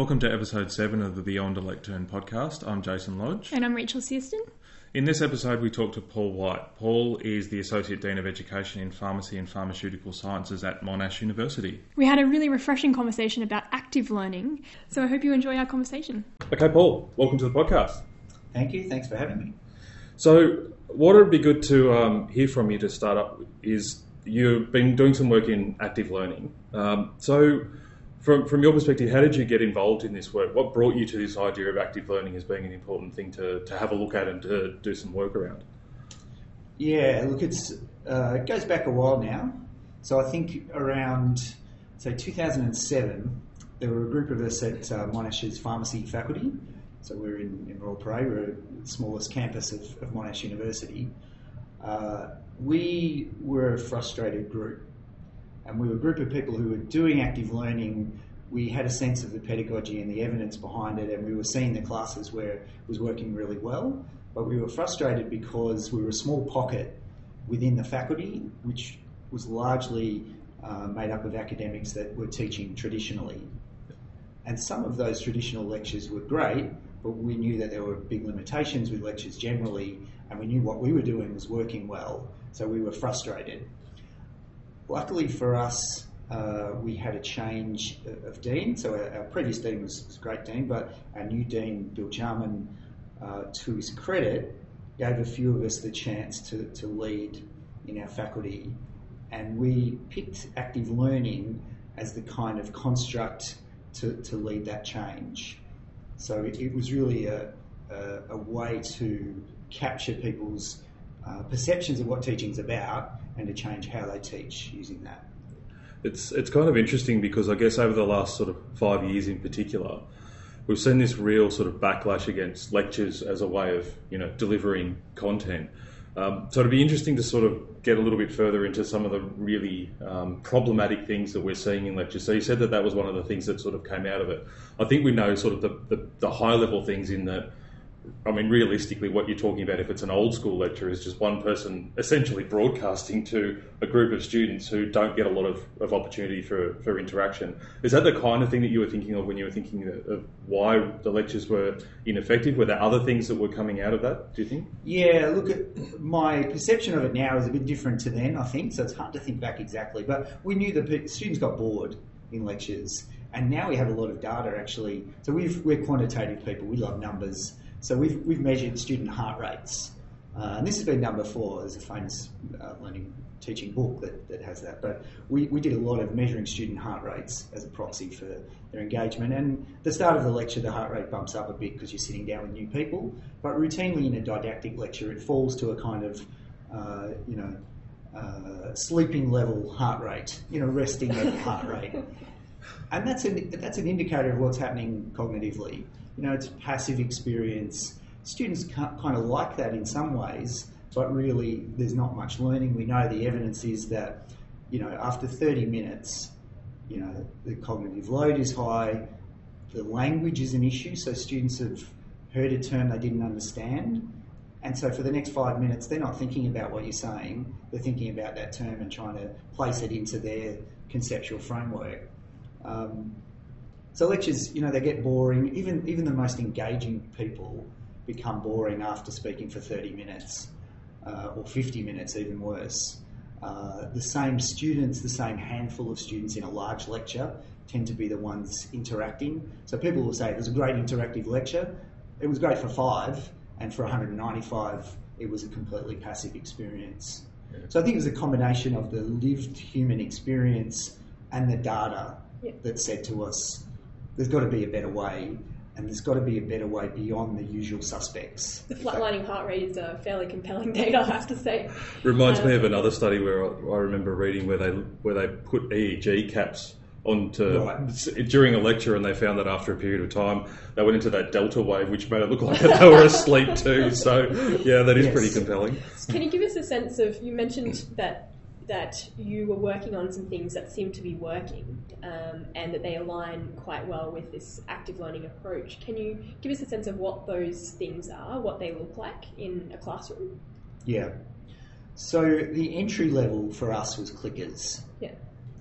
Welcome to episode 7 of the Beyond a Lectern podcast. I'm Jason Lodge. And I'm Rachel Searston. In this episode, we talk to Paul White. Paul is the Associate Dean of Education in Pharmacy and Pharmaceutical Sciences at Monash University. We had a really refreshing conversation about active learning, so I hope you enjoy our conversation. Okay, Paul, welcome to the podcast. Thank you. Thanks for having me. So, what would be good to um, hear from you to start up is you've been doing some work in active learning. Um, so, from, from your perspective, how did you get involved in this work? What brought you to this idea of active learning as being an important thing to, to have a look at and to do some work around? Yeah, look, it's uh, it goes back a while now. So I think around, say, 2007, there were a group of us at uh, Monash's pharmacy faculty. So we're in, in Royal Parade, we're the smallest campus of, of Monash University. Uh, we were a frustrated group and we were a group of people who were doing active learning. We had a sense of the pedagogy and the evidence behind it, and we were seeing the classes where it was working really well. But we were frustrated because we were a small pocket within the faculty, which was largely uh, made up of academics that were teaching traditionally. And some of those traditional lectures were great, but we knew that there were big limitations with lectures generally, and we knew what we were doing was working well, so we were frustrated. Luckily for us, uh, we had a change of dean. So our, our previous dean was, was, a great dean, but our new dean, Bill Charman, uh, to his credit, gave a few of us the chance to, to lead in our faculty. And we picked active learning as the kind of construct to, to lead that change. So it, it was really a, a, a, way to capture people's uh, perceptions of what teaching's about and to change how they teach using that. It's it's kind of interesting because I guess over the last sort of five years in particular, we've seen this real sort of backlash against lectures as a way of you know delivering content. Um, so it'd be interesting to sort of get a little bit further into some of the really um, problematic things that we're seeing in lectures. So you said that that was one of the things that sort of came out of it. I think we know sort of the, the, the high level things in that I mean, realistically, what you're talking about, if it's an old school lecture, is just one person essentially broadcasting to a group of students who don't get a lot of, of opportunity for, for interaction. Is that the kind of thing that you were thinking of when you were thinking of why the lectures were ineffective? Were there other things that were coming out of that, do you think? Yeah, look, at my perception of it now is a bit different to then, I think, so it's hard to think back exactly. But we knew that students got bored in lectures, and now we have a lot of data actually. So we are quantitative people, we love numbers. So we've, we've measured student heart rates. Uh, and this has been done before. There's a famous uh, learning teaching book that, that has that. But we, we did a lot of measuring student heart rates as a proxy for their engagement. And at the start of the lecture, the heart rate bumps up a bit because you're sitting down with new people. But routinely in a didactic lecture, it falls to a kind of, uh, you know, uh, sleeping level heart rate, you know, resting heart rate. And that's an, that's an indicator of what's happening cognitively you know, it's passive experience. Students kind of like that in some ways, but really there's not much learning. We know the evidence is that, you know, after 30 minutes, you know, the cognitive load is high, the language is an issue, so students have heard a term they didn't understand. And so for the next five minutes, they're not thinking about what you're saying, they're thinking about that term and trying to place it into their conceptual framework. Um, so lectures, you know, they get boring. Even even the most engaging people become boring after speaking for 30 minutes uh, or 50 minutes, even worse. Uh, the same students, the same handful of students in a large lecture tend to be the ones interacting. So people will say it was a great interactive lecture. It was great for five, and for 195, it was a completely passive experience. Yeah. So I think it was a combination of the lived human experience and the data yeah. that said to us, there's got to be a better way, and there's got to be a better way beyond the usual suspects. The flatlining heart rate is a fairly compelling data, I have to say. Reminds um, me of another study where I, remember reading where they where they put EEG caps onto right. during a lecture, and they found that after a period of time, they went into that delta wave, which made it look like they were asleep too. So, yeah, that is yes. pretty compelling. Can you give us a sense of? You mentioned that that you were working on some things that seem to be working um, and that they align quite well with this active learning approach. Can you give us a sense of what those things are, what they look like in a classroom? Yeah. So the entry level for us was clickers. Yeah.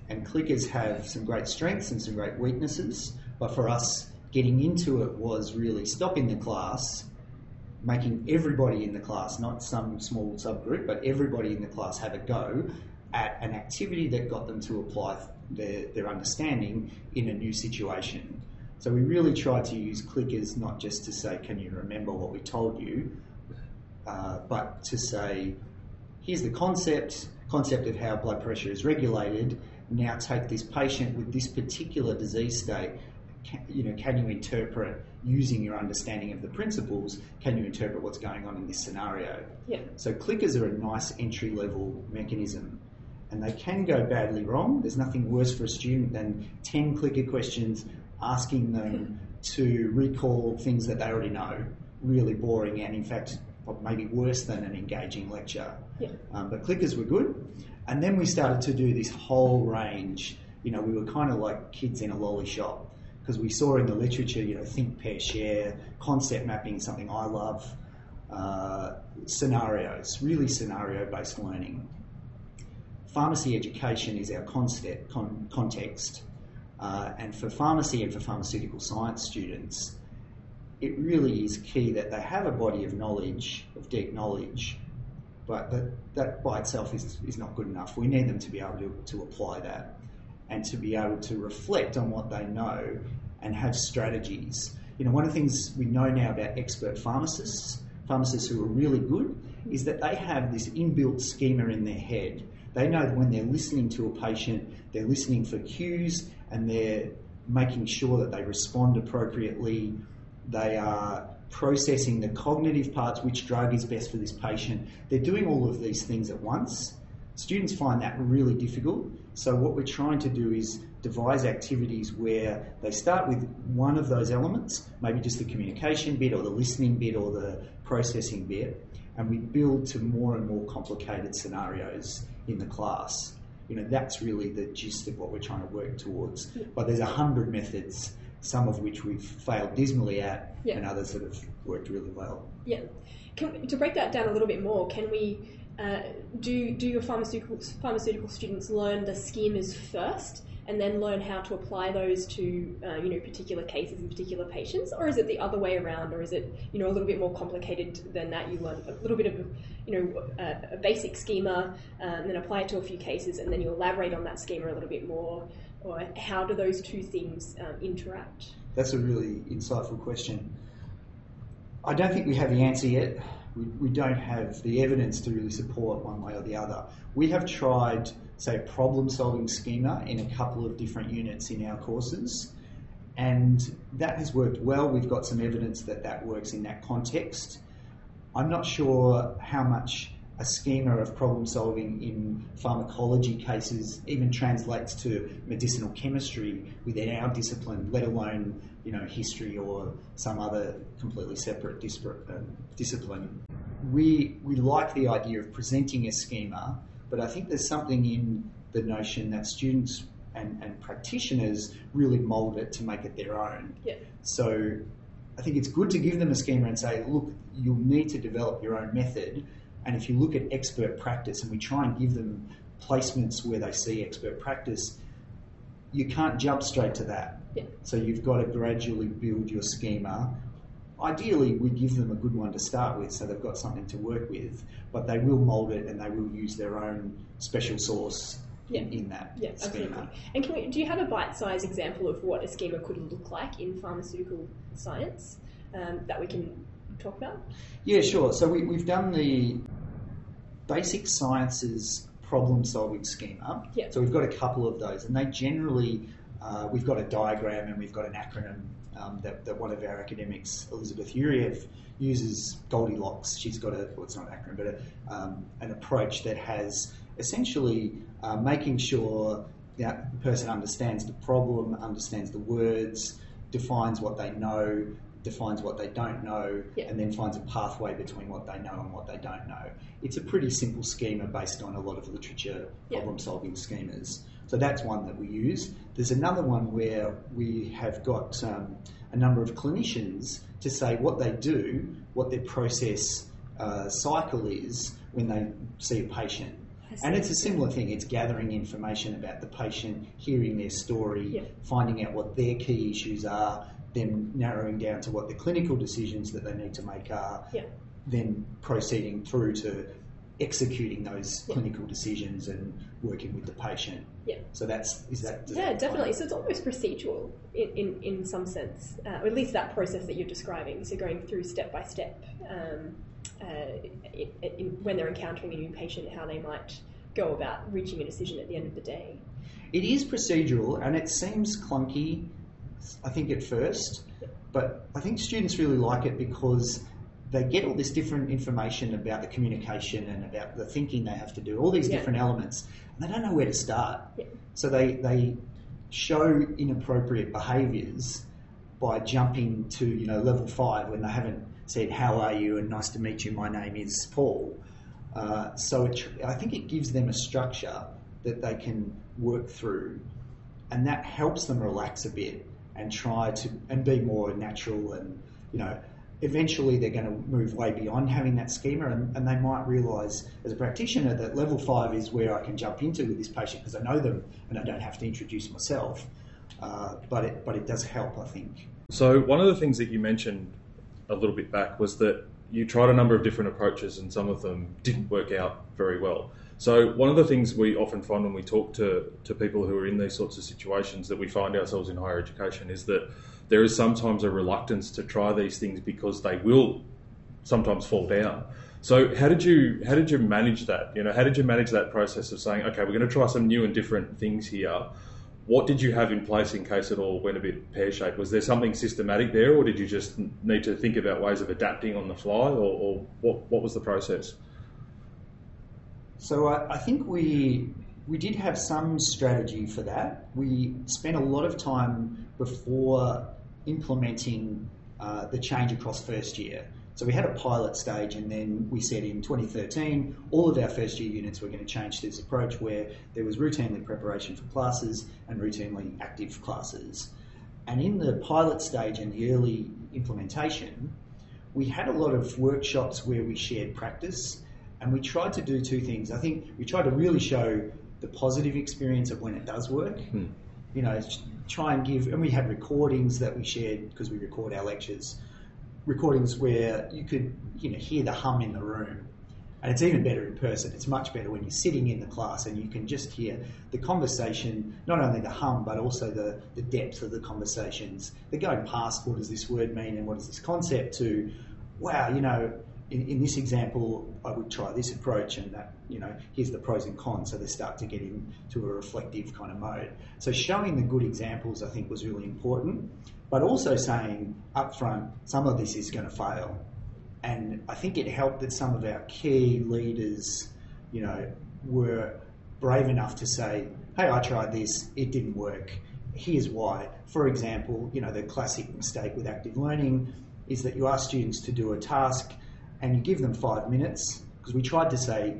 And clickers have some great strengths and some great weaknesses, but for us, getting into it was really stopping the class, making everybody in the class, not some small subgroup, but everybody in the class have a go at an activity that got them to apply their, their understanding in a new situation. So we really tried to use clickers not just to say, can you remember what we told you, uh, but to say, here's the concept, concept of how blood pressure is regulated. Now take this patient with this particular disease state. Can, you know, can you interpret using your understanding of the principles? Can you interpret what's going on in this scenario? Yeah. So clickers are a nice entry level mechanism, and they can go badly wrong. There's nothing worse for a student than ten clicker questions asking them to recall things that they already know. Really boring, and in fact, maybe worse than an engaging lecture. Yeah. Um, but clickers were good. And then we started to do this whole range. You know, we were kind of like kids in a lolly shop because we saw in the literature, you know, think, pair, share, concept mapping, something I love, uh, scenarios, really scenario based learning. Pharmacy education is our concept, con- context. Uh, and for pharmacy and for pharmaceutical science students, it really is key that they have a body of knowledge, of deep knowledge, but that, that by itself is, is not good enough. We need them to be able to, to apply that and to be able to reflect on what they know and have strategies. You know, one of the things we know now about expert pharmacists, pharmacists who are really good, is that they have this inbuilt schema in their head. They know that when they're listening to a patient, they're listening for cues and they're making sure that they respond appropriately. They are processing the cognitive parts, which drug is best for this patient. They're doing all of these things at once. Students find that really difficult. So, what we're trying to do is devise activities where they start with one of those elements, maybe just the communication bit or the listening bit or the processing bit, and we build to more and more complicated scenarios in the class. You know, that's really the gist of what we're trying to work towards. But there's a hundred methods, some of which we've failed dismally at, Yeah. and others that have worked really well. Yeah. Can, to break that down a little bit more, can we uh, do do your pharmaceutical pharmaceutical students learn the schemas first, and then learn how to apply those to uh, you know particular cases and particular patients, or is it the other way around, or is it you know a little bit more complicated than that? You learn a little bit of you know a, a basic schema, and then apply it to a few cases, and then you elaborate on that schema a little bit more. Or how do those two things um, interact? That's a really insightful question. I don't think we have the answer yet. We, we don't have the evidence to really support one way or the other. We have tried, say, problem solving schema in a couple of different units in our courses, and that has worked well. We've got some evidence that that works in that context. I'm not sure how much a schema of problem solving in pharmacology cases even translates to medicinal chemistry within our discipline, let alone you know history or some other completely separate disparate, um, discipline. We we like the idea of presenting a schema, but I think there's something in the notion that students and, and practitioners really mould it to make it their own. Yeah. So I think it's good to give them a schema and say, look, you'll need to develop your own method. And if you look at expert practice and we try and give them placements where they see expert practice, you can't jump straight to that. Yeah. So you've got to gradually build your schema. Ideally, we give them a good one to start with so they've got something to work with, but they will mould it and they will use their own special sauce Yeah. in, in that Yeah, schema. absolutely. And can we, do you have a bite-sized example of what a schema could look like in pharmaceutical science um, that we can talk about? Yeah, sure. So we, we've done the basic sciences problem solving schema. Yeah. So we've got a couple of those, and they generally, uh, we've got a diagram and we've got an acronym um, that, that one of our academics, Elizabeth Yuriev, uses Goldilocks. She's got a, well, it's not an acronym, but a, um, an approach that has essentially uh, making sure that the person understands the problem, understands the words, defines what they know, defines what they don't know, Yeah. and then finds a pathway between what they know and what they don't know. It's a pretty simple schema based on a lot of literature Yeah. problem solving schemas. So that's one that we use. There's another one where we have got um, a number of clinicians to say what they do, what their process uh, cycle is when they see a patient. And it's a similar thing. It's gathering information about the patient, hearing their story, Yeah. finding out what their key issues are, then narrowing down to what the clinical decisions that they need to make are, Yeah. then proceeding through to executing those Yeah. clinical decisions and working with the patient. Yeah. So that's is that Yeah, that definitely. So it's almost procedural in, in, in some sense, uh, or at least that process that you're describing. So going through step by step um, uh, in, in, when they're encountering a new patient, how they might go about reaching a decision at the end of the day. It is procedural and it seems clunky, I think, at first, but I think students really like it because they get all this different information about the communication and about the thinking they have to do, all these Yeah. different elements, and they don't know where to start. Yeah. So they, they show inappropriate behaviours by jumping to you know level five when they haven't said how are you and nice to meet you my name is Paul. Uh, so it, I think it gives them a structure that they can work through, and that helps them relax a bit and try to and be more natural and you know eventually they're going to move way beyond having that schema and, and they might realise as a practitioner that level five is where I can jump into with this patient because I know them and I don't have to introduce myself. Uh, but it but it does help, I think. So one of the things that you mentioned a little bit back was that you tried a number of different approaches and some of them didn't work out very well. So one of the things we often find when we talk to, to people who are in these sorts of situations that we find ourselves in higher education is that there is sometimes a reluctance to try these things because they will sometimes fall down. So how did you how did you manage that? You know, how did you manage that process of saying, okay, we're going to try some new and different things here? What did you have in place in case it all went a bit pear shaped? Was there something systematic there, or did you just need to think about ways of adapting on the fly, or, or what what was the process? So I, I think we we did have some strategy for that. We spent a lot of time before implementing uh, the change across first year. So we had a pilot stage, and then we said in 2013 all of our first year units were going to change to this approach where there was routinely preparation for classes and routinely active classes. And in the pilot stage and the early implementation, we had a lot of workshops where we shared practice and we tried to do two things. I think we tried to really show the positive experience of when it does work. Hmm. You know, try and give, and we had recordings that we shared because we record our lectures. Recordings where you could, you know, hear the hum in the room, and it's even better in person. It's much better when you're sitting in the class and you can just hear the conversation, not only the hum, but also the, the depth of the conversations. They're going past what does this word mean and what is this concept to, wow, you know, in, in this example, I would try this approach and that, you know, here's the pros and cons. So they start to get into a reflective kind of mode. So showing the good examples, I think, was really important, but also saying upfront, some of this is going to fail. And I think it helped that some of our key leaders, you know, were brave enough to say, hey, I tried this, it didn't work. Here's why. For example, you know, the classic mistake with active learning is that you ask students to do a task and you give them five minutes because we tried to say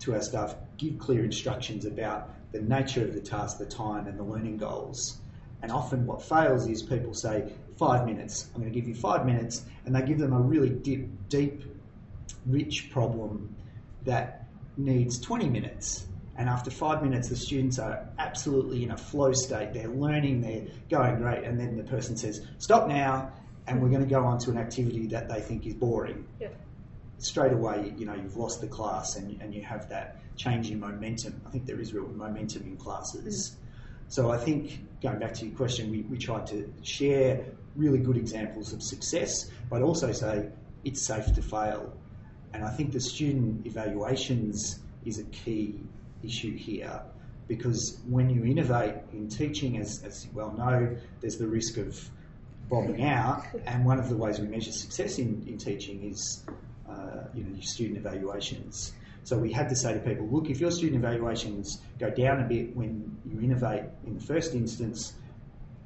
to our staff, give clear instructions about the nature of the task, the time, and the learning goals. And often what fails is people say, five minutes, I'm going to give you five minutes, and they give them a really deep, deep rich problem that needs 20 minutes. And after five minutes, the students are absolutely in a flow state. They're learning, they're going great. And then the person says, stop now, and we're going to go on to an activity that they think is boring. Straight away, you know, you've lost the class and, and you have that change in momentum. I think there is real momentum in classes. Mm. So I think, going back to your question, we, we tried to share really good examples of success, but also say it's safe to fail. And I think the student evaluations is a key issue here because when you innovate in teaching, as, as you well know, there's the risk of bombing out. And one of the ways we measure success in, in teaching is Uh, you know, your student evaluations. So we had to say to people, look, if your student evaluations go down a bit when you innovate in the first instance,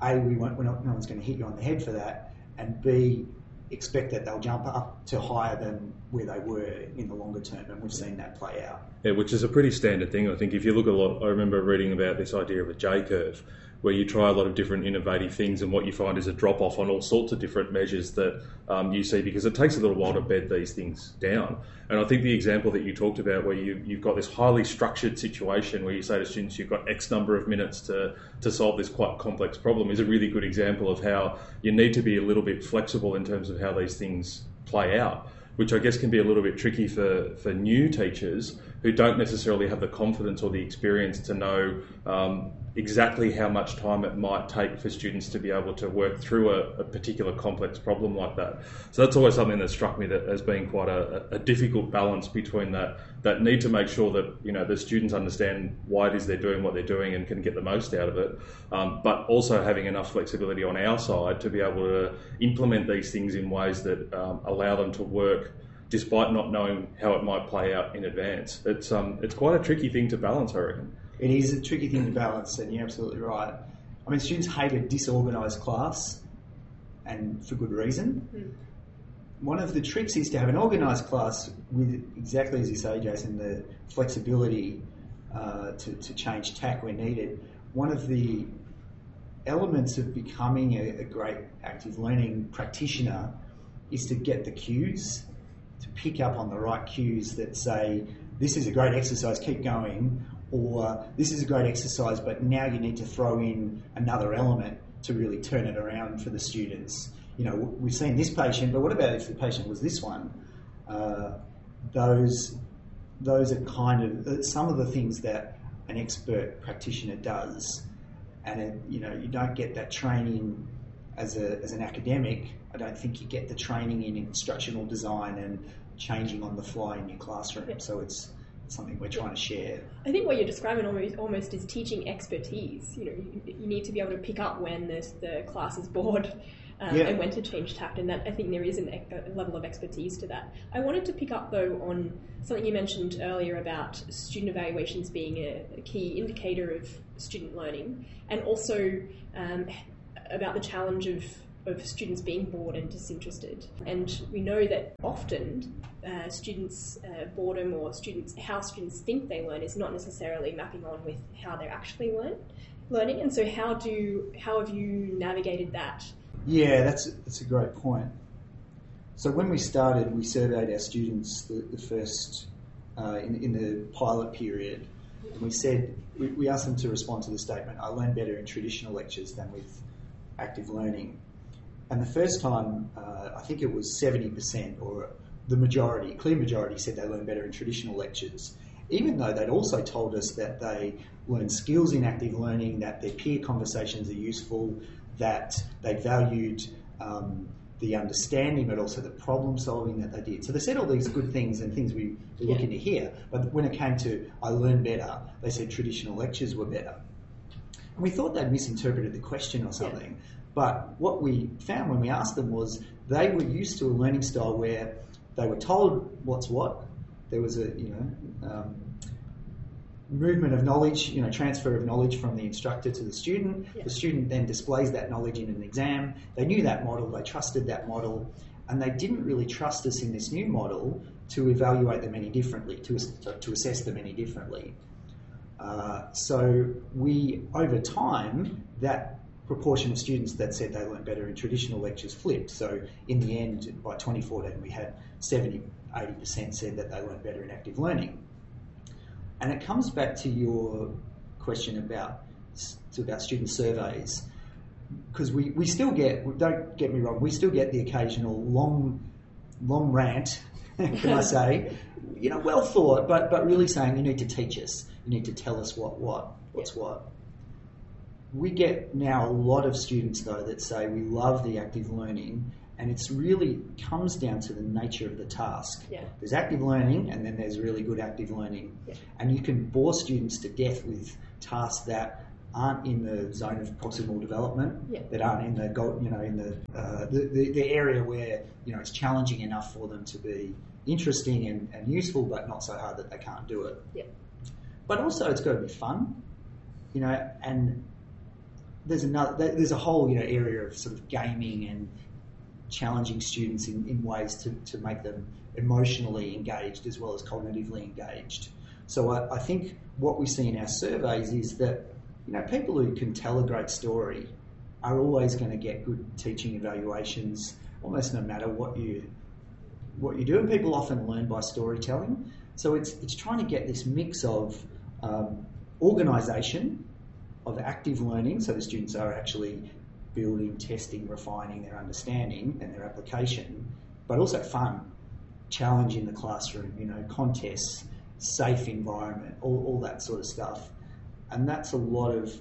A, we won't, we're not, no one's going to hit you on the head for that, and B, expect that they'll jump up to higher than where they were in the longer term, and we've seen that play out. Yeah, which is a pretty standard thing. I think if you look a lot, I remember reading about this idea of a J curve, where you try a lot of different innovative things, and what you find is a drop off on all sorts of different measures that um, you see because it takes a little while to bed these things down. And I think the example that you talked about, where you, you've got this highly structured situation where you say to students, you've got X number of minutes to, to solve this quite complex problem, is a really good example of how you need to be a little bit flexible in terms of how these things play out which I guess can be a little bit tricky for, for new teachers who don't necessarily have the confidence or the experience to know um, exactly how much time it might take for students to be able to work through a, a, particular complex problem like that. So that's always something that struck me that as being quite a, a, difficult balance between that that need to make sure that you know the students understand why it is they're doing what they're doing and can get the most out of it, um, but also having enough flexibility on our side to be able to implement these things in ways that um, allow them to work despite not knowing how it might play out in advance. It's um, it's quite a tricky thing to balance, I reckon it is a tricky thing to balance, and you're absolutely right. I mean, students hate a disorganised class, and for good reason. Mm. One of the tricks is to have an organised class with exactly as you say, Jason, the flexibility uh, to, to change tack where needed. One of the elements of becoming a, a great active learning practitioner is to get the cues, to pick up on the right cues that say, this is a great exercise, keep going, or this is a great exercise, but now you need to throw in another element to really turn it around for the students. You know, we've seen this patient, but what about if the patient was this one? Uh, those, those are kind of uh, some of the things that an expert practitioner does, and it, you know, you don't get that training as, a, as an academic. I don't think you get the training in instructional design and changing on the fly in your classroom. So it's something we're trying to share. I think what you're describing almost, almost is teaching expertise. You know, you, you need to be able to pick up when the, the class is bored. Um, yeah. and when to change tact, and that I think there is an, a level of expertise to that. I wanted to pick up though on something you mentioned earlier about student evaluations being a, a key indicator of student learning, and also um, about the challenge of of students being bored and disinterested. And we know that often uh, students' uh, boredom or students how students think they learn is not necessarily mapping on with how they're actually learn, learning. And so, how do how have you navigated that? Yeah, that's that's a great point. So when we started, we surveyed our students the, the first uh, in, in the pilot period, and we said we, we asked them to respond to the statement: "I learn better in traditional lectures than with active learning." And the first time, uh, I think it was 70% or the majority, clear majority, said they learn better in traditional lectures, even though they'd also told us that they learn skills in active learning, that their peer conversations are useful, that they valued um, the understanding, but also the problem solving that they did. So they said all these good things and things we were yeah. looking to hear. But when it came to I learned better, they said traditional lectures were better. And we thought they'd misinterpreted the question or something. Yeah. But what we found when we asked them was they were used to a learning style where they were told what's what. There was a you know um, movement of knowledge, you know, transfer of knowledge from the instructor to the student. Yeah. The student then displays that knowledge in an exam. They knew that model, they trusted that model, and they didn't really trust us in this new model to evaluate them any differently, to, to assess them any differently. Uh, so we, over time, that proportion of students that said they learned better in traditional lectures flipped. So in the end, by 2014, we had 70, 80% said that they learned better in active learning. And it comes back to your question about, about student surveys, because we, we still get, don't get me wrong, we still get the occasional long, long rant, can I say, you know, well thought, but, but really saying you need to teach us, you need to tell us what, what, what's yeah. what. We get now a lot of students though that say we love the active learning and it's really comes down to the nature of the task. Yeah. There's active learning and then there's really good active learning. Yeah. And you can bore students to death with tasks that aren't in the zone of proximal development, yeah. that aren't in the you know in the, uh, the, the, the area where you know it's challenging enough for them to be interesting and, and useful, but not so hard that they can't do it. Yeah. But also, it's got to be fun, you know, and there's another there's a whole you know area of sort of gaming and challenging students in, in ways to, to make them emotionally engaged as well as cognitively engaged. So I, I think what we see in our surveys is that you know, people who can tell a great story are always going to get good teaching evaluations, almost no matter what you what you do. And people often learn by storytelling. So it's it's trying to get this mix of um, organisation, of active learning, so the students are actually building, testing, refining their understanding and their application, but also fun, challenge in the classroom, you know, contests, safe environment, all, all that sort of stuff. And that's a lot of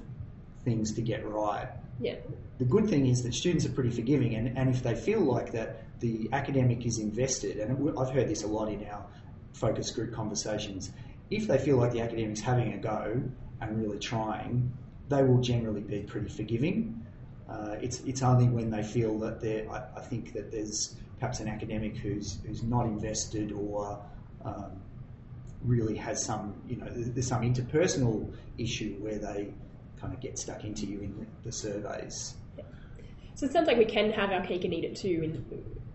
things to get right. Yeah. The good thing is that students are pretty forgiving, and, and if they feel like that the academic is invested, and I've heard this a lot in our focus group conversations, if they feel like the academic's having a go and really trying, they will generally be pretty forgiving. Uh, it's it's only when they feel that they're. I, I, think that there's perhaps an academic who's who's not invested or um, really has some you know there's some interpersonal issue where they kind of get stuck into you in the surveys. So it sounds like we can have our cake and eat it too,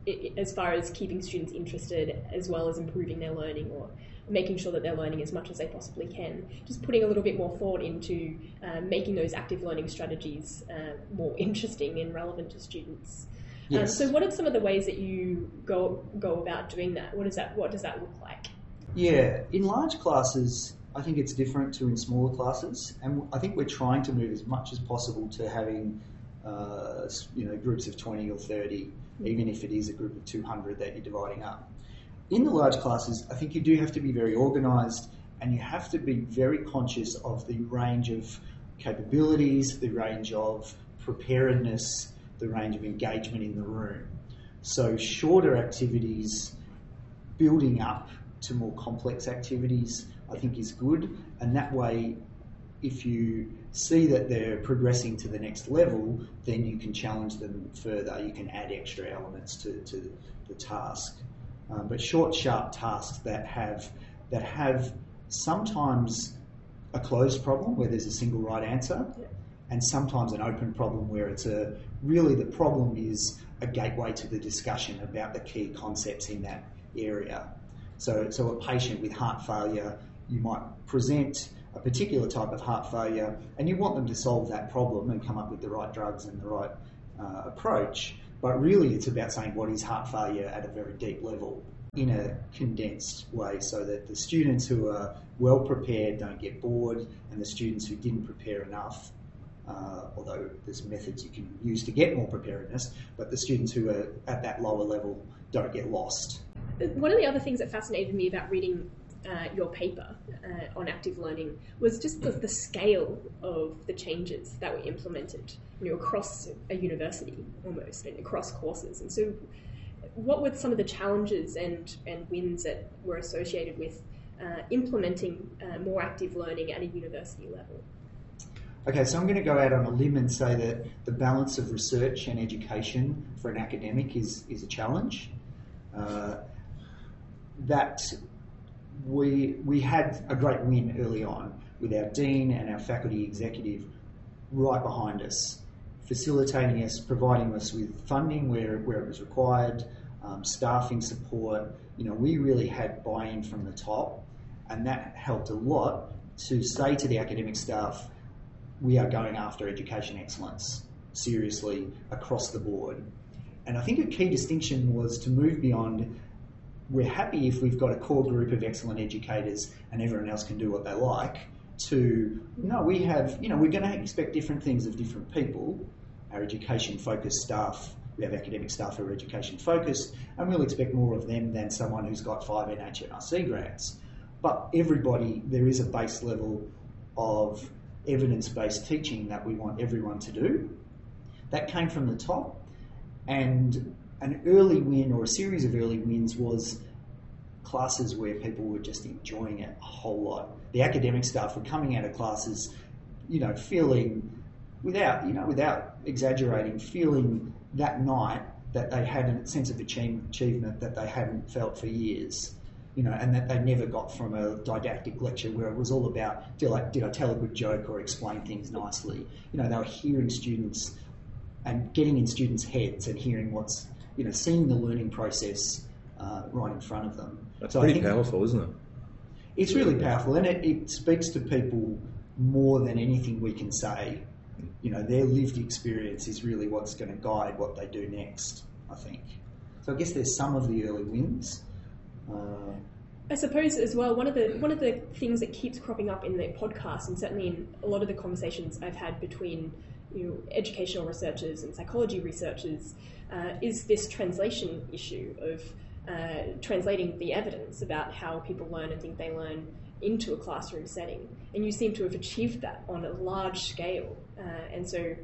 in, as far as keeping students interested as well as improving their learning or making sure that they're learning as much as they possibly can. Just putting a little bit more thought into uh, making those active learning strategies uh, more interesting and relevant to students. Um, yes. Um, so, what are some of the ways that you go go about doing that? What does that What does that look like? Yeah, in large classes, I think it's different to in smaller classes, and I think we're trying to move as much as possible to having, uh, you know, groups of twenty or thirty, even if it is a group of two hundred that you're dividing up in the large classes, I think you do have to be very organised and you have to be very conscious of the range of capabilities, the range of preparedness, the range of engagement in the room. So, shorter activities building up to more complex activities, I think, is good. And that way, if you see that they're progressing to the next level, then you can challenge them further. You can add extra elements to, to the task um, but short, sharp tasks that have that have sometimes a closed problem where there's a single right answer, yeah. and sometimes an open problem where it's a really the problem is a gateway to the discussion about the key concepts in that area. So, so a patient with heart failure, you might present a particular type of heart failure, and you want them to solve that problem and come up with the right drugs and the right uh, approach. But really, it's about saying what is heart failure at a very deep level in a condensed way so that the students who are well prepared don't get bored and the students who didn't prepare enough, uh, although there's methods you can use to get more preparedness, but the students who are at that lower level don't get lost. One of the other things that fascinated me about reading uh, your paper uh, on active learning was just the, the, scale of the changes that were implemented you know, across a university almost and across courses. And so, what were some of the challenges and, and wins that were associated with uh, implementing uh, more active learning at a university level? Okay, so I'm going to go out on a limb and say that the balance of research and education for an academic is, is a challenge. Uh, that we, we had a great win early on with our dean and our faculty executive right behind us, facilitating us, providing us with funding where, where it was required, um, staffing support. You know, we really had buy-in from the top, and that helped a lot to say to the academic staff, we are going after education excellence seriously across the board. And I think a key distinction was to move beyond we're happy if we've got a core group of excellent educators and everyone else can do what they like to no we have you know we're going to expect different things of different people. Our education focused staff we have academic staff who are education focused and we'll expect more of them than someone who's got five NHMRC grants. But everybody there is a base level of evidence-based teaching that we want everyone to do. That came from the top and an early win or a series of early wins was classes where people were just enjoying it a whole lot. The academic staff were coming out of classes, you know, feeling without, you know, without exaggerating, feeling that night that they had a sense of achievement that they hadn't felt for years. You know, and that they never got from a didactic lecture where it was all about did I, did I tell a good joke or explain things nicely. You know, they were hearing students and getting in students' heads and hearing what's you know, seeing the learning process uh, right in front of them. That's so pretty powerful, isn't it? It's really powerful, and it, it speaks to people more than anything we can say, you know, their lived experience is really what's going to guide what they do next, I think. So I guess there's some of the early wins. Uh, I suppose as well one of the one of the things that keeps cropping up in the podcast and certainly in a lot of the conversations I've had between you know, educational researchers and psychology researchers uh, is this translation issue of uh, translating the evidence about how people learn and think they learn into a classroom setting. And you seem to have achieved that on a large scale. Uh, and so,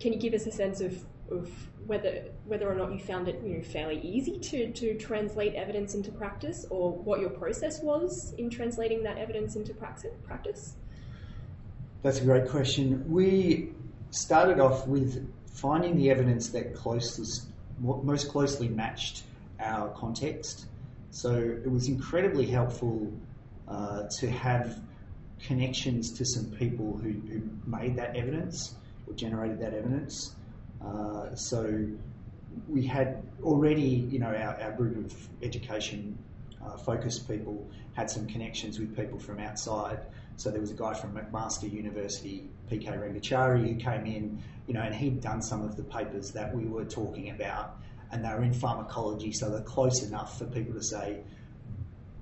can you give us a sense of, of whether whether or not you found it you know, fairly easy to, to translate evidence into practice, or what your process was in translating that evidence into practice? That's a great question. We started off with finding the evidence that closest, most closely matched our context. So it was incredibly helpful uh, to have connections to some people who, who, made that evidence or generated that evidence. Uh, so we had already, you know, our, our group of education uh, focused people had some connections with people from outside. So there was a guy from McMaster University, PK Rangachari, who came in, you know, and he'd done some of the papers that we were talking about, and they were in pharmacology, so they're close enough for people to say,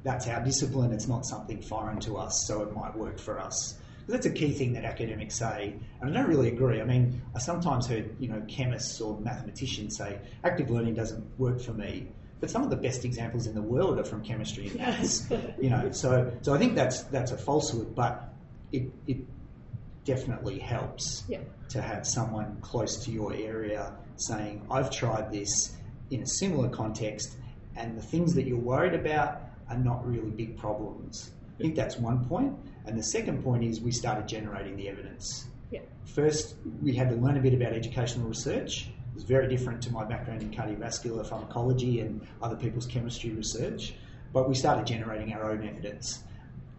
that's our discipline, it's not something foreign to us, so it might work for us. That's a key thing that academics say, and I don't really agree. I mean, I sometimes heard, you know, chemists or mathematicians say, active learning doesn't work for me. But some of the best examples in the world are from chemistry and maths. you know, so so I think that's that's a falsehood, but it it definitely helps yeah. to have someone close to your area saying, I've tried this in a similar context, and the things that you're worried about are not really big problems. I think that's one point. And the second point is we started generating the evidence. Yeah. First, we had to learn a bit about educational research. Was very different to my background in cardiovascular pharmacology and other people's chemistry research. But we started generating our own evidence.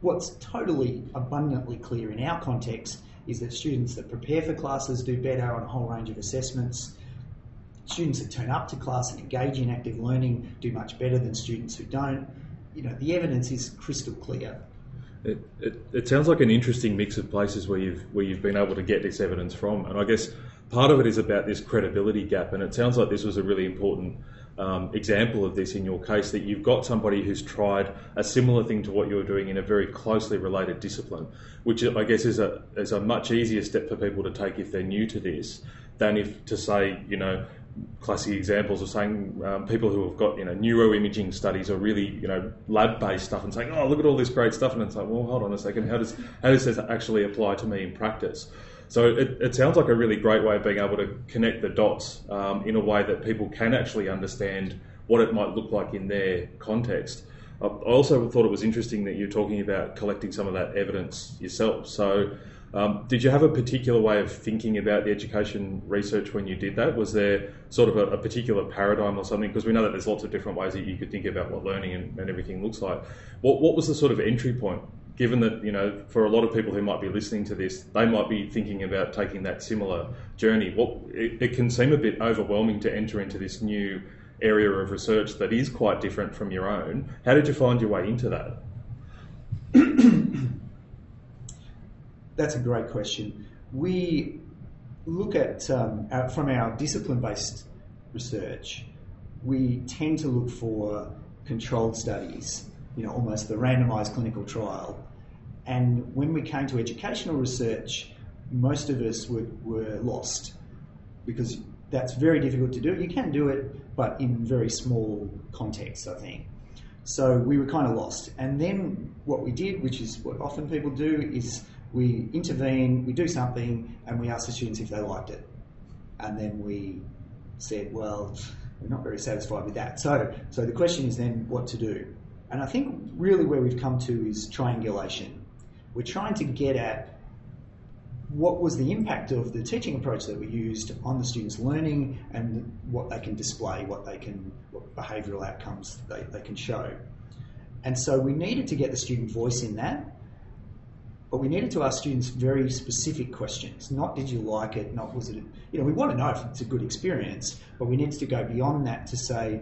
What's totally abundantly clear in our context is that students that prepare for classes do better on a whole range of assessments. Students that turn up to class and engage in active learning do much better than students who don't. You know, the evidence is crystal clear. It, it, it, sounds like an interesting mix of places where you've where you've been able to get this evidence from, and I guess part of it is about this credibility gap. And it sounds like this was a really important um, example of this in your case that you've got somebody who's tried a similar thing to what you're doing in a very closely related discipline, which I guess is a is a much easier step for people to take if they're new to this than if to say you know classic examples of saying um, people who have got you know neuroimaging studies or really you know lab based stuff and saying oh look at all this great stuff and it's like well hold on a second how does how does this actually apply to me in practice so it, it sounds like a really great way of being able to connect the dots um, in a way that people can actually understand what it might look like in their context. I also thought it was interesting that you're talking about collecting some of that evidence yourself. So um, did you have a particular way of thinking about the education research when you did that? Was there sort of a, a particular paradigm or something? Because we know that there's lots of different ways that you could think about what learning and, and everything looks like. What, what was the sort of entry point? Given that, you know, for a lot of people who might be listening to this, they might be thinking about taking that similar journey. What it, it can seem a bit overwhelming to enter into this new area of research that is quite different from your own. How did you find your way into that? That's a great question. We look at, um, our, from our discipline based research, we tend to look for controlled studies, you know, almost the randomized clinical trial. And when we came to educational research, most of us were, were lost because that's very difficult to do. You can do it, but in very small contexts, I think. So we were kind of lost. And then what we did, which is what often people do, is we intervene, we do something, and we ask the students if they liked it. And then we said, well, we're not very satisfied with that. So, so the question is then what to do. And I think really where we've come to is triangulation. We're trying to get at what was the impact of the teaching approach that we used on the students' learning and what they can display, what they can, what behavioural outcomes they, they can show. And so we needed to get the student voice in that but we needed to ask students very specific questions. Not did you like it, not was it, you know, we want to know if it's a good experience, but we needed to go beyond that to say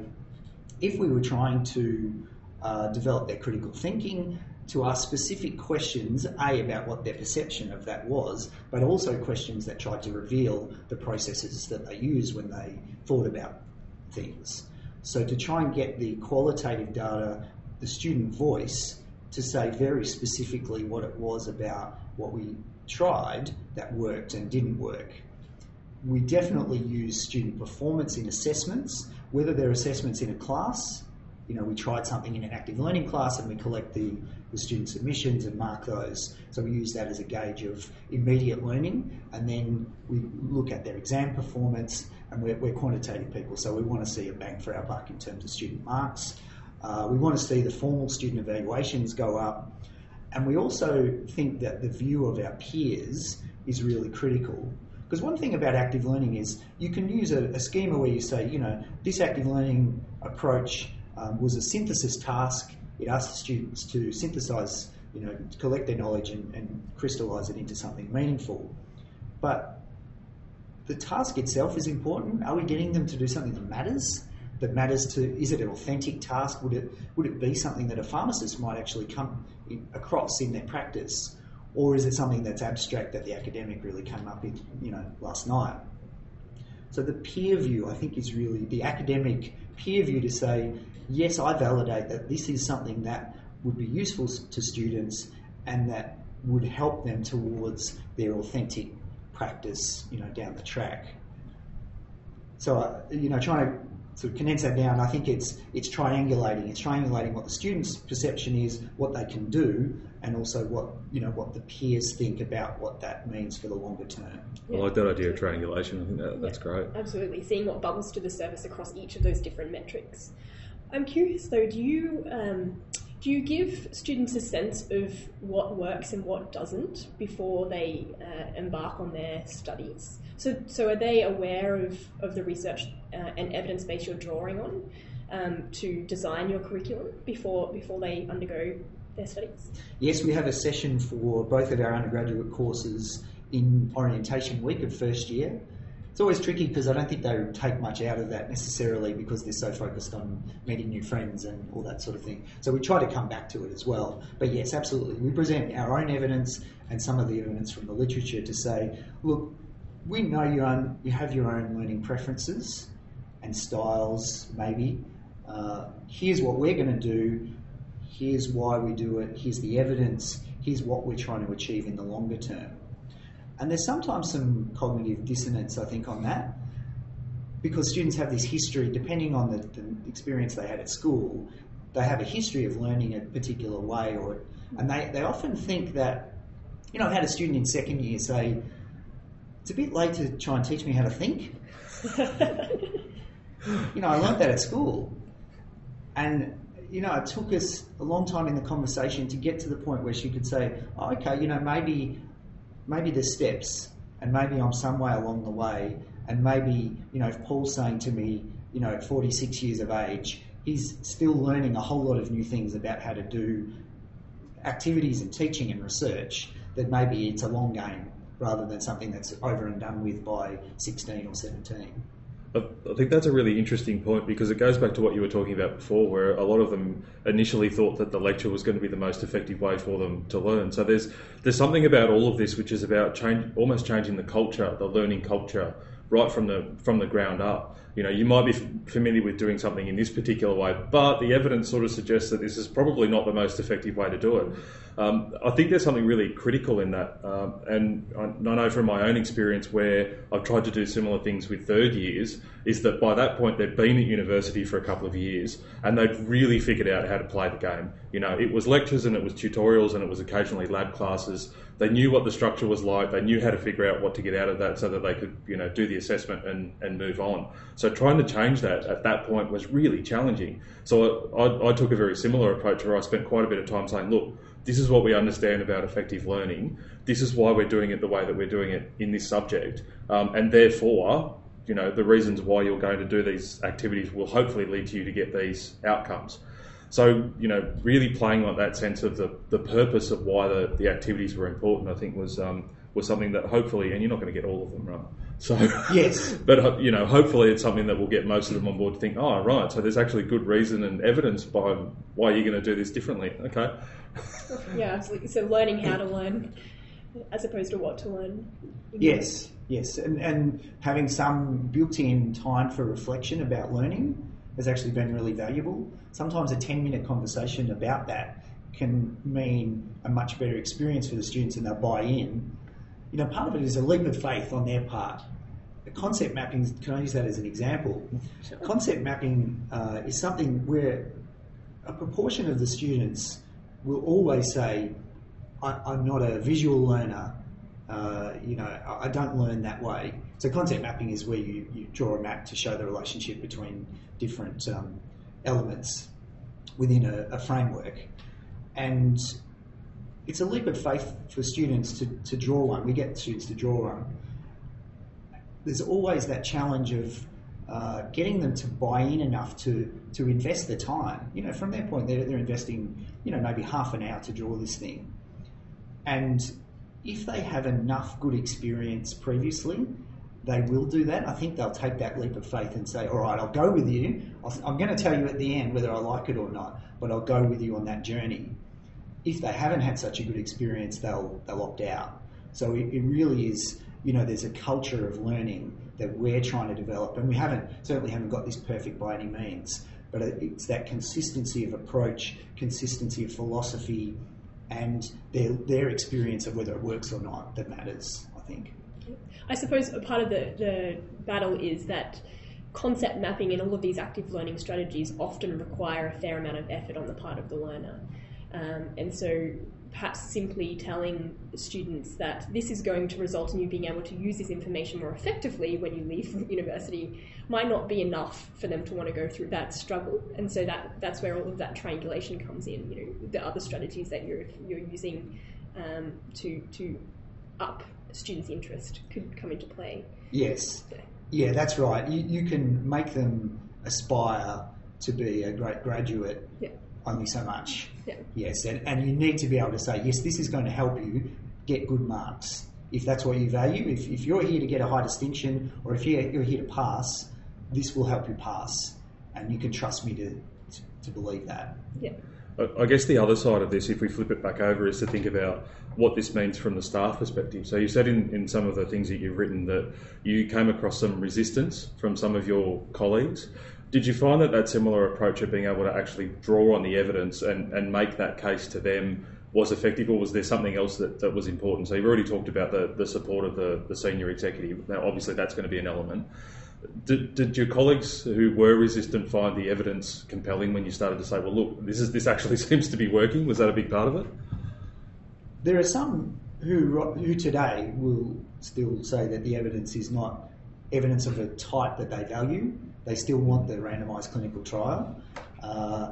if we were trying to uh, develop their critical thinking, to ask specific questions, A, about what their perception of that was, but also questions that tried to reveal the processes that they used when they thought about things. So to try and get the qualitative data, the student voice, to say very specifically what it was about what we tried that worked and didn't work. We definitely use student performance in assessments, whether they're assessments in a class. You know, we tried something in an active learning class and we collect the, the student submissions and mark those. So we use that as a gauge of immediate learning and then we look at their exam performance and we're, we're quantitative people, so we want to see a bang for our buck in terms of student marks. Uh, we want to see the formal student evaluations go up. And we also think that the view of our peers is really critical. Because one thing about active learning is you can use a, a schema where you say, you know, this active learning approach um, was a synthesis task. It asked students to synthesize, you know, collect their knowledge and, and crystallize it into something meaningful. But the task itself is important. Are we getting them to do something that matters? That matters to is it an authentic task? Would it would it be something that a pharmacist might actually come in, across in their practice, or is it something that's abstract that the academic really came up with, you know last night? So the peer view, I think, is really the academic peer view to say, yes, I validate that this is something that would be useful to students and that would help them towards their authentic practice, you know, down the track. So, uh, you know, trying to sort of condense that down, I think it's it's triangulating. It's triangulating what the student's perception is, what they can do, and also what you know what the peers think about what that means for the longer term. I like that idea of triangulation. I think that, that's Yeah, great. Absolutely, seeing what bubbles to the surface across each of those different metrics. I'm curious though, do you um, do you give students a sense of what works and what doesn't before they uh, embark on their studies? So, so are they aware of, of the research uh, and evidence base you're drawing on um, to design your curriculum before before they undergo their studies? Yes, we have a session for both of our undergraduate courses in orientation week of first year. It's always tricky because I don't think they take much out of that necessarily because they're so focused on meeting new friends and all that sort of thing. So we try to come back to it as well. But yes, absolutely. We present our own evidence and some of the evidence from the literature to say, look, we know you, own, you have your own learning preferences and styles, maybe. Uh, here's what we're going to do. Here's why we do it. Here's the evidence. Here's what we're trying to achieve in the longer term. And there's sometimes some cognitive dissonance, I think, on that, because students have this history, depending on the, the experience they had at school, they have a history of learning a particular way, or and they, they often think that, you know, I've had a student in second year say, it's a bit late to try and teach me how to think. you know, I learned that at school. And, you know, it took us a long time in the conversation to get to the point where she could say, oh, okay, you know, maybe maybe there's steps and maybe I'm some way along the way and maybe, you know, if Paul's saying to me, you know, at 46 years of age, he's still learning a whole lot of new things about how to do activities and teaching and research, that maybe it's a long game rather than something that's over and done with by 16 or 17. I think that's a really interesting point because it goes back to what you were talking about before, where a lot of them initially thought that the lecture was going to be the most effective way for them to learn. So there's there's something about all of this which is about change, almost changing the culture, the learning culture, right from the from the ground up. You know, you might be familiar with doing something in this particular way, but the evidence sort of suggests that this is probably not the most effective way to do it. Um, I think there's something really critical in that, um, and I, know from my own experience where I've tried to do similar things with third years, is that by that point they've been at university for a couple of years and they've really figured out how to play the game. You know, it was lectures and it was tutorials and it was occasionally lab classes. They knew what the structure was like. They knew how to figure out what to get out of that so that they could, you know, do the assessment and, and move on. So trying to change that at that point was really challenging. So I, I took a very similar approach where I spent quite a bit of time saying, look, this is what we understand about effective learning. This is why we're doing it the way that we're doing it in this subject. Um, and therefore, you know, the reasons why you're going to do these activities will hopefully lead to you to get these outcomes. So, you know, really playing on that sense of the, the purpose of why the, the activities were important, I think was um, was something that hopefully, and you're not going to get all of them right. So Yes. but you know, hopefully it's something that will get most of them on board to think, oh right, so there's actually good reason and evidence behind why you're going to do this differently. Okay. Yeah, absolutely. So learning how to learn as opposed to what to learn. Yes, yes, and, and having some built-in time for reflection about learning has actually been really valuable. Sometimes a ten-minute conversation about that can mean a much better experience for the students, and they'll buy in. You know, part of it is a leap of faith on their part. The concept mapping, can I use that as an example? Sure. Concept mapping uh, is something where a proportion of the students will always say, I, I'm not a visual learner. Uh, you know, I, I don't learn that way. So concept mapping is where you, you draw a map to show the relationship between different um, elements within a, a framework. And it's a leap of faith for students to, to draw one. We get students to draw one. There's always that challenge of uh, getting them to buy in enough to, to invest the time. You know, from their point, they're, they're investing, you know, maybe half an hour to draw this thing. And if they have enough good experience previously, they will do that. I think they'll take that leap of faith and say, all right, I'll go with you. I'll, I'm going to tell you at the end whether I like it or not, but I'll go with you on that journey. If they haven't had such a good experience, they'll, they'll opt out. So it, it really is, you know, there's a culture of learning that we're trying to develop, and we haven't, certainly haven't got this perfect by any means, but it's that consistency of approach, consistency of philosophy, and their, their experience of whether it works or not that matters, I think. I suppose a part of the, the battle is that concept mapping and all of these active learning strategies often require a fair amount of effort on the part of the learner. Um, and so perhaps simply telling students that this is going to result in you being able to use this information more effectively when you leave university might not be enough for them to want to go through that struggle. And so that, that's where all of that triangulation comes in, you know, the other strategies that you're, you're using um, to, to up students' interest could come into play. Yes. Yeah. Yeah, that's right. You, you can make them aspire to be a great graduate Yeah. only so much. Yeah. Yes, and, and you need to be able to say, yes, this is going to help you get good marks. If that's what you value, if, if you're here to get a high distinction or if you're, you're here to pass, this will help you pass. And you can trust me to, to, to believe that. Yeah. I- I guess the other side of this, if we flip it back over, is to think about what this means from the staff perspective. So you said in, in some of the things that you've written that you came across some resistance from some of your colleagues. Did you find that that similar approach of being able to actually draw on the evidence and, and make that case to them was effective, or was there something else that, that was important? So you've already talked about the, the support of the, the senior executive. Now, obviously, that's going to be an element. Did, did your colleagues who were resistant find the evidence compelling when you started to say, well, look, this is this actually seems to be working? Was that a big part of it? There are some who, who today will still say that the evidence is not evidence of a type that they value. They still want the randomised clinical trial. Uh,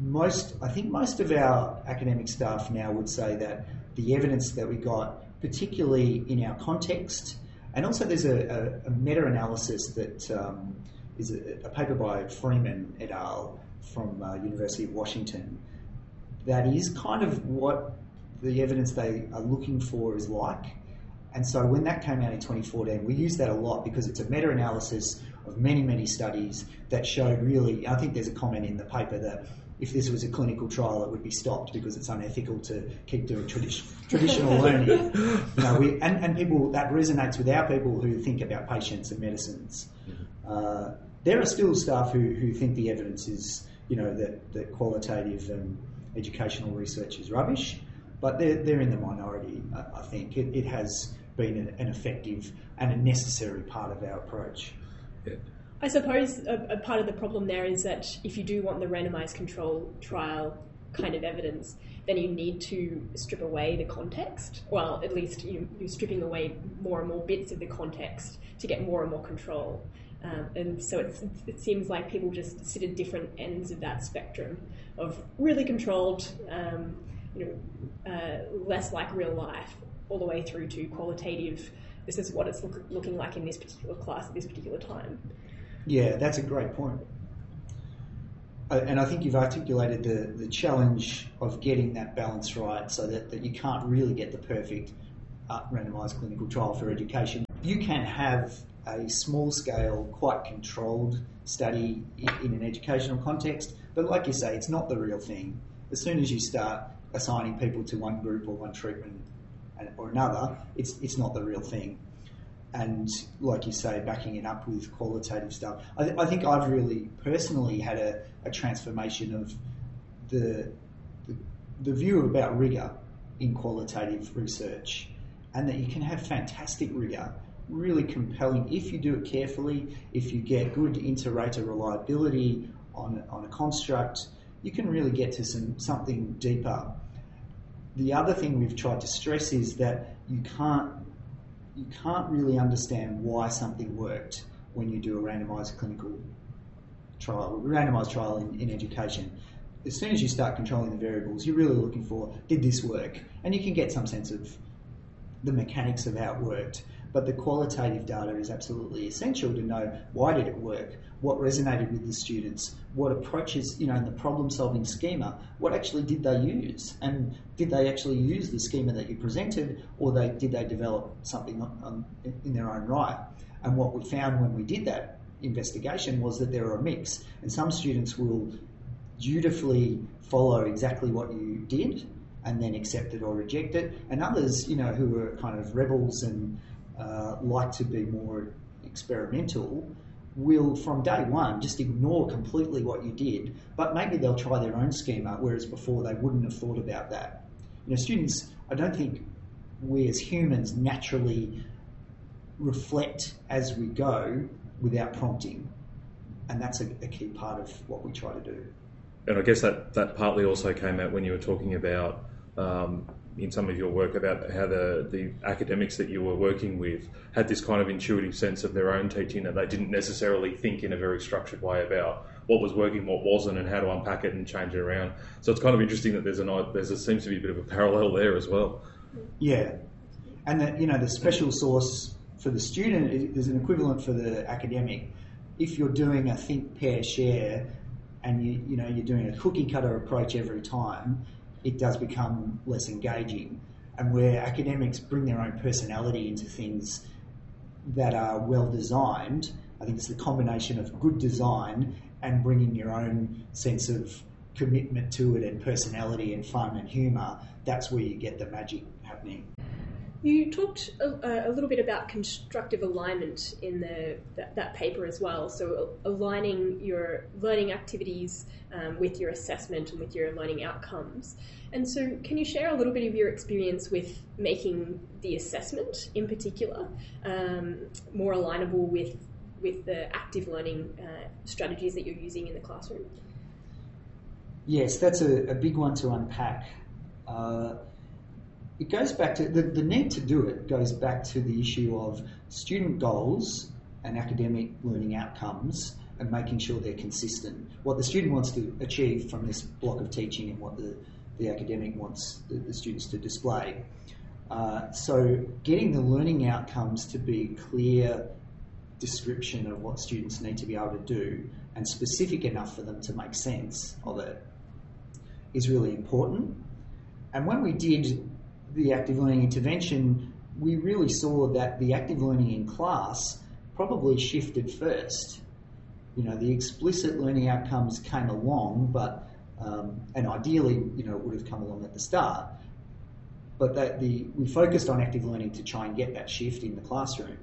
most, I think, most of our academic staff now would say that the evidence that we got, particularly in our context, and also there's a, a, a meta-analysis that um, is a, a paper by Freeman et al. from uh, University of Washington that is kind of what the evidence they are looking for is like. And so when that came out in 2014, we used that a lot because it's a meta analysis of many, many studies that showed really. I think there's a comment in the paper that if this was a clinical trial, it would be stopped because it's unethical to keep doing tradi- traditional learning. You know, we, and, and people that resonates with our people who think about patients and medicines. Uh, there are still staff who, who think the evidence is, you know, that, that qualitative and educational research is rubbish, but they're, they're in the minority, I, I think. It, it has been an, an effective and a necessary part of our approach. I suppose a, a part of the problem there is that if you do want the randomized control trial kind of evidence, then you need to strip away the context. Well, at least you, you're stripping away more and more bits of the context to get more and more control. Um, and so it's, it seems like people just sit at different ends of that spectrum of really controlled, um, you know, uh, less like real life, all the way through to qualitative. This is what it's look, looking like in this particular class at this particular time. Yeah, that's a great point. Uh, and I think you've articulated the, the challenge of getting that balance right so that, that you can't really get the perfect uh, randomised clinical trial for education. you can have a small scale, quite controlled study in an educational context, but like you say, it's not the real thing. As soon as you start assigning people to one group or one treatment or another, it's, it's not the real thing. And like you say, backing it up with qualitative stuff. I, th- I think I've really personally had a, a transformation of the, the, the view about rigour in qualitative research, and that you can have fantastic rigour really compelling if you do it carefully, if you get good inter-rater reliability on, on a construct, you can really get to some something deeper. The other thing we've tried to stress is that you can't you can't really understand why something worked when you do a randomised clinical trial, randomised trial in, in education. As soon as you start controlling the variables, you're really looking for did this work, and you can get some sense of the mechanics of how it worked. But the qualitative data is absolutely essential to know why did it work, what resonated with the students, what approaches, you know, in the problem solving schema, what actually did they use? And did they actually use the schema that you presented or they, did they develop something on, on, in their own right? And what we found when we did that investigation was that there are a mix. And some students will dutifully follow exactly what you did and then accept it or reject it. And others, you know, who are kind of rebels and uh, like to be more experimental will from day one just ignore completely what you did, but maybe they'll try their own schema, whereas before they wouldn't have thought about that. You know, students, I don't think we as humans naturally reflect as we go without prompting, and that's a, a key part of what we try to do. And I guess that, that partly also came out when you were talking about um, in some of your work about how the, the academics that you were working with had this kind of intuitive sense of their own teaching that they didn't necessarily think in a very structured way about what was working, what wasn't, and how to unpack it and change it around. So it's kind of interesting that there's an there's a, seems to be a bit of a parallel there as well. Yeah, and that you know the special sauce for the student is an equivalent for the academic. If you're doing a think, pair, share, and you you know you're doing a cookie cutter approach every time, it does become less engaging. And where academics bring their own personality into things that are well designed, I think it's the combination of good design and bringing your own sense of commitment to it and personality and fun and humour. That's where you get the magic happening. You talked a, a, little bit about constructive alignment in the, that, that paper as well. So aligning your learning activities um, with your assessment and with your learning outcomes. And so, can you share a little bit of your experience with making the assessment, in particular, um, more alignable with with the active learning uh, strategies that you're using in the classroom? Yes, that's a, a big one to unpack. Uh, it goes back to the, the need to do it goes back to the issue of student goals and academic learning outcomes and making sure they're consistent. What the student wants to achieve from this block of teaching and what the, the academic wants the, the students to display. Uh, so, getting the learning outcomes to be clear description of what students need to be able to do and specific enough for them to make sense of it is really important. And when we did the active learning intervention, we really saw that the active learning in class probably shifted first. You know, the explicit learning outcomes came along, but um, and ideally, you know, it would have come along at the start. But that the we focused on active learning to try and get that shift in the classroom,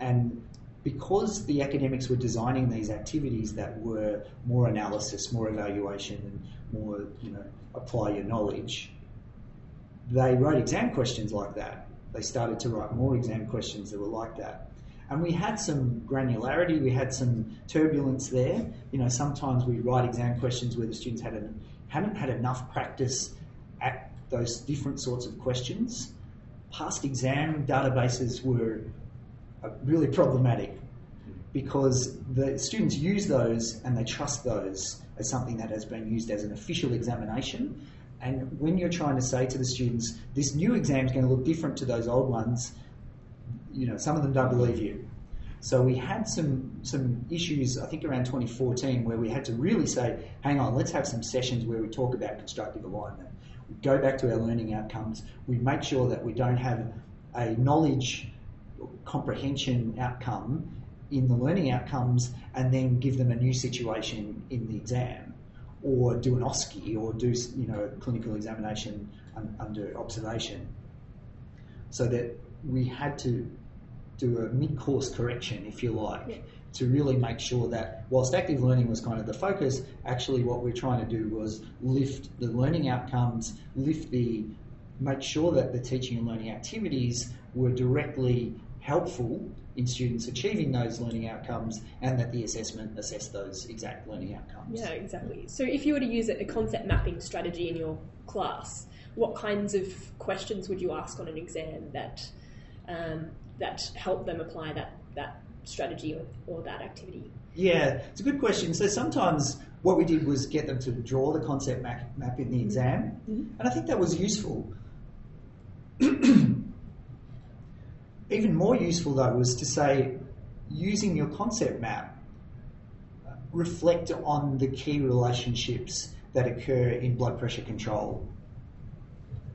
and because the academics were designing these activities that were more analysis, more evaluation, and more, you know, apply your knowledge, they wrote exam questions like that. They started to write more exam questions that were like that. And we had some granularity, we had some turbulence there. You know, sometimes we write exam questions where the students had an, hadn't had enough practice at those different sorts of questions. Past exam databases were uh, really problematic because the students use those and they trust those as something that has been used as an official examination and when you're trying to say to the students, this new exam is going to look different to those old ones, you know, some of them don't believe you. So we had some some issues, I think around 2014, where we had to really say, hang on, let's have some sessions where we talk about constructive alignment. We go back to our learning outcomes. We make sure that we don't have a knowledge comprehension outcome in the learning outcomes and then give them a new situation in the exam or do an OSCE or do you know a clinical examination un- under observation so that we had to do a mid-course correction if you like Yeah. to really make sure that whilst active learning was kind of the focus actually what we're trying to do was lift the learning outcomes lift the make sure that the teaching and learning activities were directly helpful in students achieving those learning outcomes and that the assessment assess those exact learning outcomes. Yeah, exactly. So if you were to use a concept mapping strategy in your class, what kinds of questions would you ask on an exam that um, that help them apply that that strategy or, or that activity? Yeah, it's a good question. So sometimes what we did was get them to draw the concept map, map in the exam, and I think that was useful. Even more useful though was to say, using your concept map, reflect on the key relationships that occur in blood pressure control.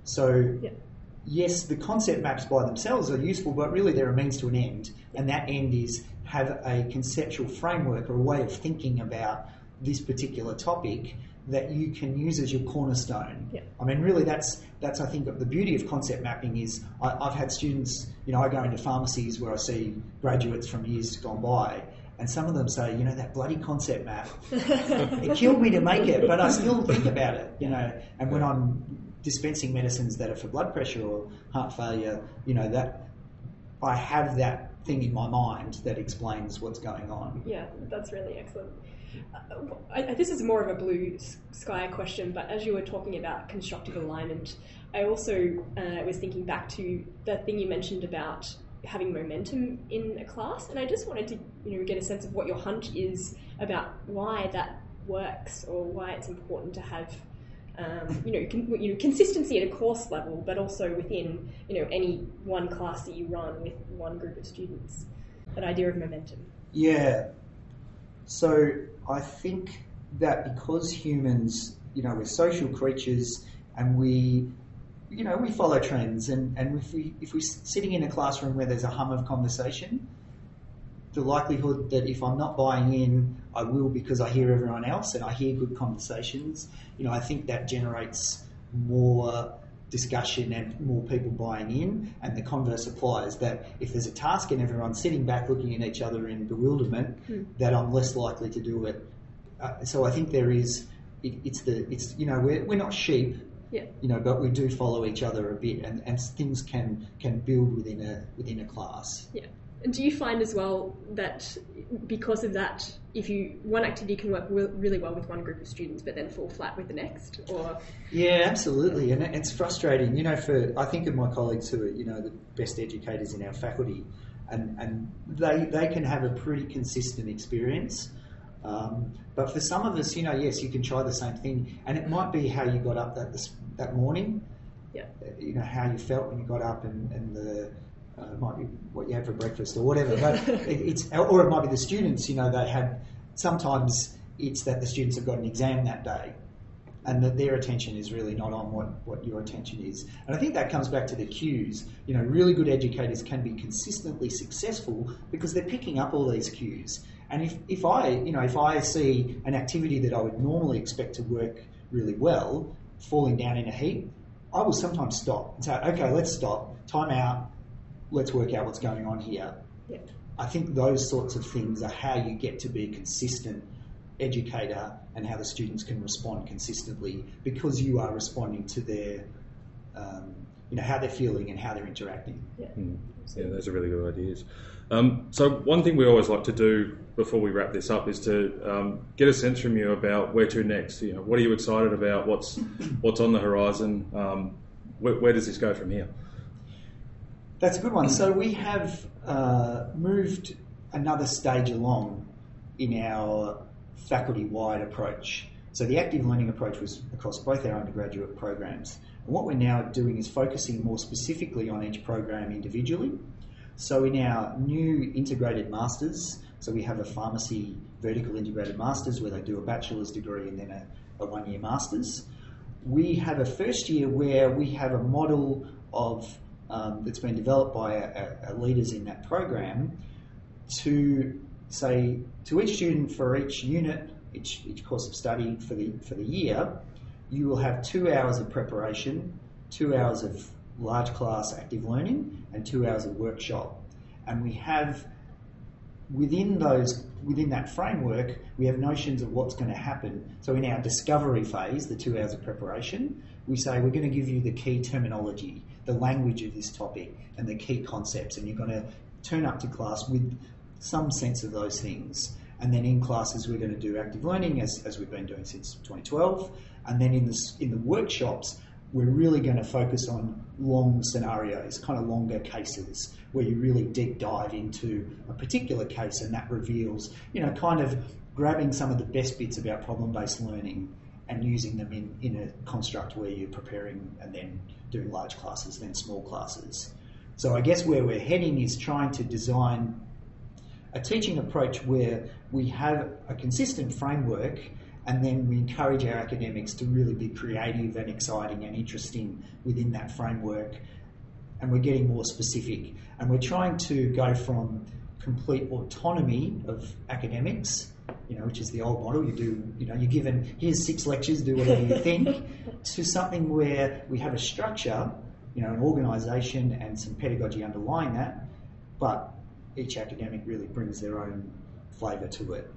So Yeah. yes, the concept maps by themselves are useful, but really they're a means to an end, and that end is have a conceptual framework or a way of thinking about this particular topic that you can use as your cornerstone. Yeah. I mean, really, that's that's I think the beauty of concept mapping is I, I've had students, you know, I go into pharmacies where I see graduates from years gone by. And some of them say, you know, that bloody concept map, it killed me to make it, but I still think about it, you know. And when I'm dispensing medicines that are for blood pressure or heart failure, you know, that I have that thing in my mind that explains what's going on. Yeah, that's really excellent. Uh, I, this is more of a blue sky question, but as you were talking about constructive alignment, I also uh, was thinking back to the thing you mentioned about having momentum in a class, and I just wanted to you know get a sense of what your hunch is about why that works or why it's important to have. Um, you know, con- you know, consistency at a course level, but also within you know any one class that you run with one group of students. That idea of momentum. Yeah. So I think that because humans, you know, we're social creatures and we, you know, we follow trends and, and if we if we're sitting in a classroom where there's a hum of conversation, the likelihood that if I'm not buying in, I will because I hear everyone else and I hear good conversations, you know, I think that generates more discussion and more people buying in. And the converse applies that if there's a task and everyone's sitting back looking at each other in bewilderment, that I'm less likely to do it. Uh, so I think there is, it, it's the, it's, you know, we're, we're not sheep, Yeah. you know, but we do follow each other a bit and, and things can, can build within a, within a class. Yeah. And do you find as well that because of that, if you one activity can work really well with one group of students, but then fall flat with the next, or Yeah, absolutely, and it's frustrating. You know, for I think of my colleagues who are you know the best educators in our faculty, and and they they can have a pretty consistent experience. Um, but for some of us, you know, yes, you can try the same thing, and it might be how you got up that this, that morning. yeah, uh, You know how you felt when you got up, and, and the uh, it might be what you had for breakfast or whatever. But it, it's or it might be the students. You know, they had sometimes it's that the students have got an exam that day and that their attention is really not on what, what your attention is. And I think that comes back to the cues. You know, really good educators can be consistently successful because they're picking up all these cues. And if, if I, you know, if I see an activity that I would normally expect to work really well falling down in a heap, I will sometimes stop and say, okay, let's stop, time out, let's work out what's going on here. yeah, I think those sorts of things are how you get to be a consistent educator and how the students can respond consistently because you are responding to their, um, you know, how they're feeling and how they're interacting. yeah. Mm. Yeah, those are really good ideas. Um, so one thing we always like to do before we wrap this up is to um, get a sense from you about where to next. You know, what are you excited about? What's what's on the horizon? Um, where, where does this go from here? That's a good one. So we have uh, moved another stage along in our faculty-wide approach. So the active learning approach was across both our undergraduate programs. And what we're now doing is focusing more specifically on each program individually. So in our new integrated masters, so we have a pharmacy vertical integrated masters where they do a bachelor's degree and then a, a one-year masters. We have a first year where we have a model of um, that's been developed by our, our leaders in that program to say to each student for each unit, each, each course of study for the, for the year, you will have two hours of preparation, two hours of large class active learning, and two hours of workshop. And we have within those within that framework, we have notions of what's going to happen. So in our discovery phase, the two hours of preparation, we say we're going to give you the key terminology, the language of this topic, and the key concepts, and you're going to turn up to class with some sense of those things. And then in classes, we're going to do active learning as, as we've been doing since 2012. And then in the, in the workshops, we're really going to focus on long scenarios, kind of longer cases, where you really deep dive into a particular case and that reveals, you know, kind of grabbing some of the best bits about problem based learning and using them in, in a construct where you're preparing and then doing large classes, then small classes. So I guess where we're heading is trying to design a teaching approach where we have a consistent framework and then we encourage our academics to really be creative and exciting and interesting within that framework. And we're getting more specific. And we're trying to go from complete autonomy of academics, you know, which is the old model. You do, you know, you're given here's six lectures, do whatever you think, to something where we have a structure, you know, an organisation and some pedagogy underlying that, but each academic really brings their own flavour to it.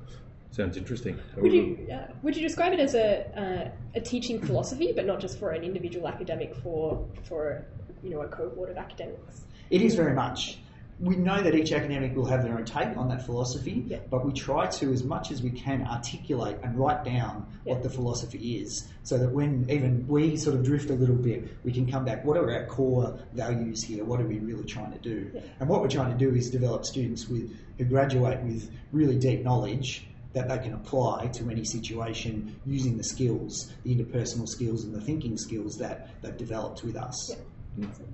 Sounds interesting. Would you uh, would you describe it as a uh, a teaching philosophy, but not just for an individual academic, for for you know a cohort of academics? It is very much. We know that each academic will have their own take on that philosophy, Yeah. but we try to, as much as we can, articulate and write down Yeah. what the philosophy is, so that when even we sort of drift a little bit, we can come back. What are our core values here? What are we really trying to do? Yeah. And what we're trying to do is develop students with who graduate with really deep knowledge that they can apply to any situation using the skills, the interpersonal skills and the thinking skills that they've developed with us.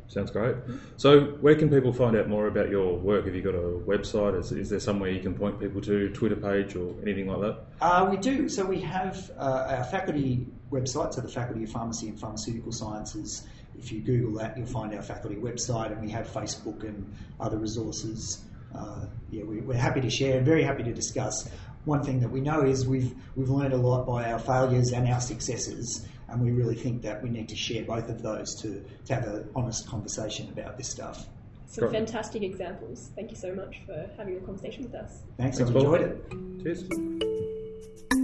Sounds great. So, where can people find out more about your work? Have you got a website? Is, is there somewhere you can point people to, Twitter page or anything like that? Uh, we do. So we have uh, our faculty website, so the Faculty of Pharmacy and Pharmaceutical Sciences. If you Google that, you'll find our faculty website, and we have Facebook and other resources. Uh, yeah, we, we're happy to share, very happy to discuss. One thing that we know is we've we've learned a lot by our failures and our successes, and we really think that we need to share both of those to, to have an honest conversation about this stuff. Some Great. fantastic examples. Thank you so much for having a conversation with us. Thanks, Thanks, I've enjoyed it. Cheers.